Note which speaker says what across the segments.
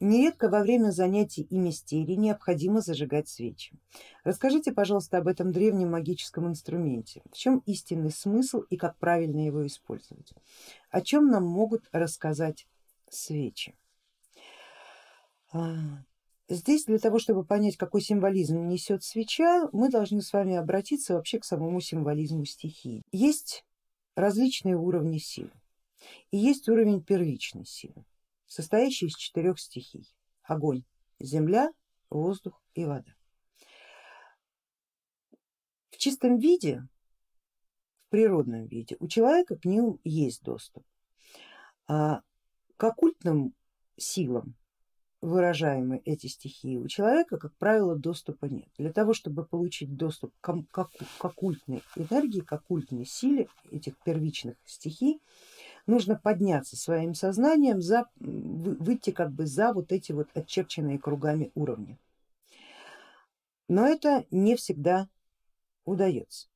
Speaker 1: Нередко во время занятий и мистерий необходимо зажигать свечи. Расскажите, пожалуйста, об этом древнем магическом инструменте. В чем истинный смысл и как правильно его использовать? О чем нам могут рассказать свечи? А, здесь для того, чтобы понять, какой символизм несет свеча, мы должны с вами обратиться вообще к самому символизму стихии. Есть различные уровни силы и есть уровень первичной силы состоящий из четырех стихий. Огонь, земля, воздух и вода. В чистом виде, в природном виде у человека к ним есть доступ. А к оккультным силам, выражаемые эти стихии, у человека, как правило, доступа нет. Для того, чтобы получить доступ к, к, к оккультной энергии, к оккультной силе этих первичных стихий, нужно подняться своим сознанием, за, выйти как бы за вот эти вот отчерченные кругами уровни. Но это не всегда удается.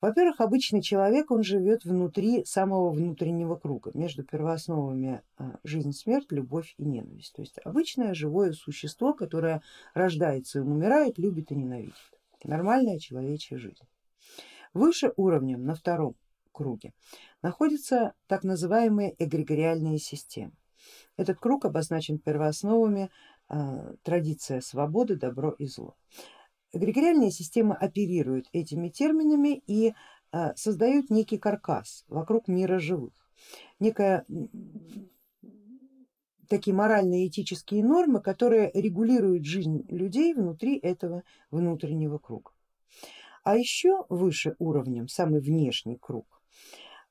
Speaker 1: Во-первых, обычный человек, он живет внутри самого внутреннего круга, между первоосновами а, жизнь, смерть, любовь и ненависть. То есть обычное живое существо, которое рождается и умирает, любит и ненавидит. Нормальная человечья жизнь. Выше уровнем, на втором круге находятся так называемые эгрегориальные системы. Этот круг обозначен первоосновами э, традиция свободы, добро и зло. Эгрегориальные системы оперируют этими терминами и э, создают некий каркас вокруг мира живых, некая такие моральные этические нормы, которые регулируют жизнь людей внутри этого внутреннего круга. А еще выше уровнем, самый внешний круг,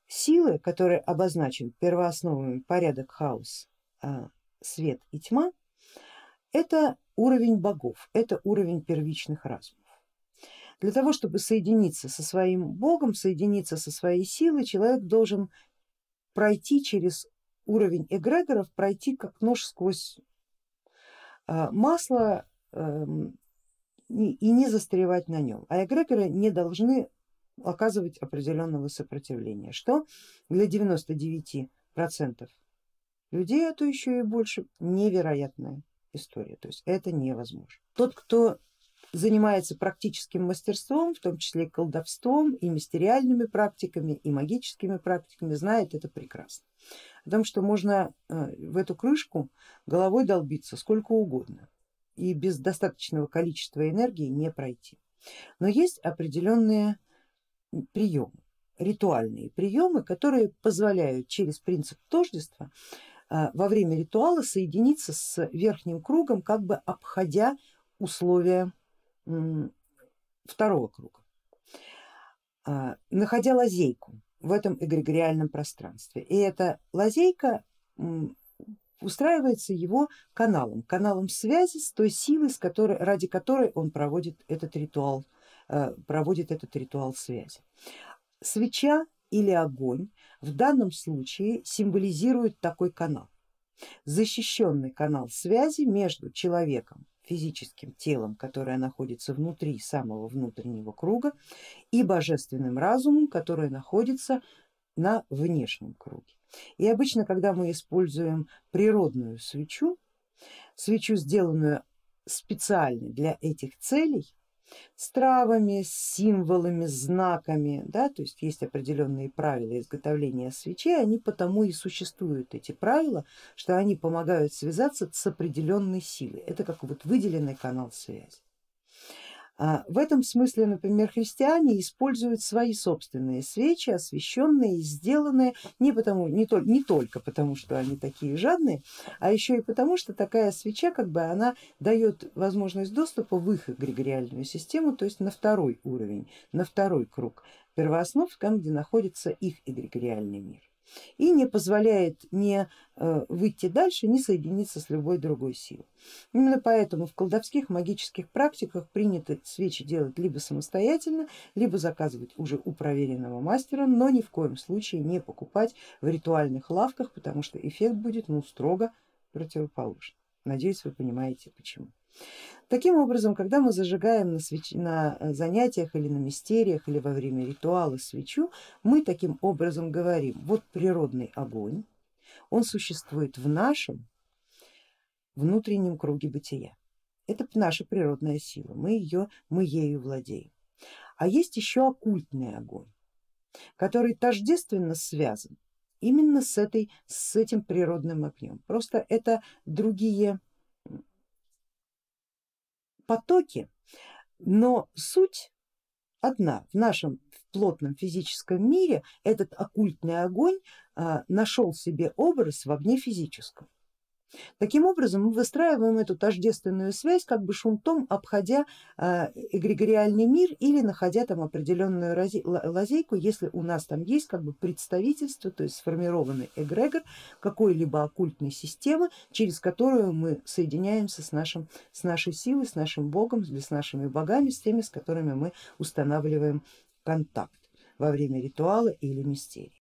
Speaker 1: Силы, которые обозначен первоосновами порядок, хаос, а, свет и тьма, это уровень богов, это уровень первичных разумов. Для того, чтобы соединиться со своим богом, соединиться со своей силой, человек должен пройти через уровень эгрегоров, пройти как нож сквозь а, масло эм, и не застревать на нем. А эгрегоры не должны оказывать определенного сопротивления, что для 99 процентов людей, а то еще и больше, невероятная история, то есть это невозможно. Тот, кто занимается практическим мастерством, в том числе и колдовством, и мистериальными практиками, и магическими практиками, знает это прекрасно. О том, что можно э, в эту крышку головой долбиться сколько угодно и без достаточного количества энергии не пройти. Но есть определенные приемы, ритуальные приемы, которые позволяют через принцип тождества а, во время ритуала соединиться с верхним кругом, как бы обходя условия второго круга, а, находя лазейку в этом эгрегориальном пространстве. И эта лазейка устраивается его каналом, каналом связи с той силой, с которой, ради которой он проводит этот ритуал Э, проводит этот ритуал связи. Свеча или огонь в данном случае символизирует такой канал, защищенный канал связи между человеком, физическим телом, которое находится внутри самого внутреннего круга, и божественным разумом, который находится на внешнем круге. И обычно, когда мы используем природную свечу, свечу, сделанную специально для этих целей, с травами, с символами, знаками, да, то есть есть определенные правила изготовления свечей, они потому и существуют эти правила, что они помогают связаться с определенной силой, это как вот выделенный канал связи. А, в этом смысле, например, христиане используют свои собственные свечи, освященные и сделанные не, потому, не, то, не только потому, что они такие жадные, а еще и потому, что такая свеча как бы она дает возможность доступа в их эгрегориальную систему, то есть на второй уровень, на второй круг первооснов, там где находится их эгрегориальный мир и не позволяет не э, выйти дальше, не соединиться с любой другой силой. Именно поэтому в колдовских магических практиках принято свечи делать либо самостоятельно, либо заказывать уже у проверенного мастера, но ни в коем случае не покупать в ритуальных лавках, потому что эффект будет ну, строго противоположный. Надеюсь, вы понимаете почему. Таким образом, когда мы зажигаем на, свеч... на э, занятиях или на мистериях или во время ритуала свечу, мы таким образом говорим, вот природный огонь, он существует в нашем внутреннем круге бытия. Это наша природная сила, мы, ее, мы ею владеем. А есть еще оккультный огонь, который тождественно связан именно с, этой, с этим природным огнем. Просто это другие потоки, но суть одна. В нашем плотном физическом мире этот оккультный огонь а, нашел себе образ в огне физическом. Таким образом мы выстраиваем эту тождественную связь как бы шунтом, обходя э, эгрегориальный мир или находя там определенную лазейку, если у нас там есть как бы представительство, то есть сформированный эгрегор какой-либо оккультной системы, через которую мы соединяемся с, нашим, с нашей силой, с нашим богом, с нашими богами, с теми, с которыми мы устанавливаем контакт во время ритуала или мистерии.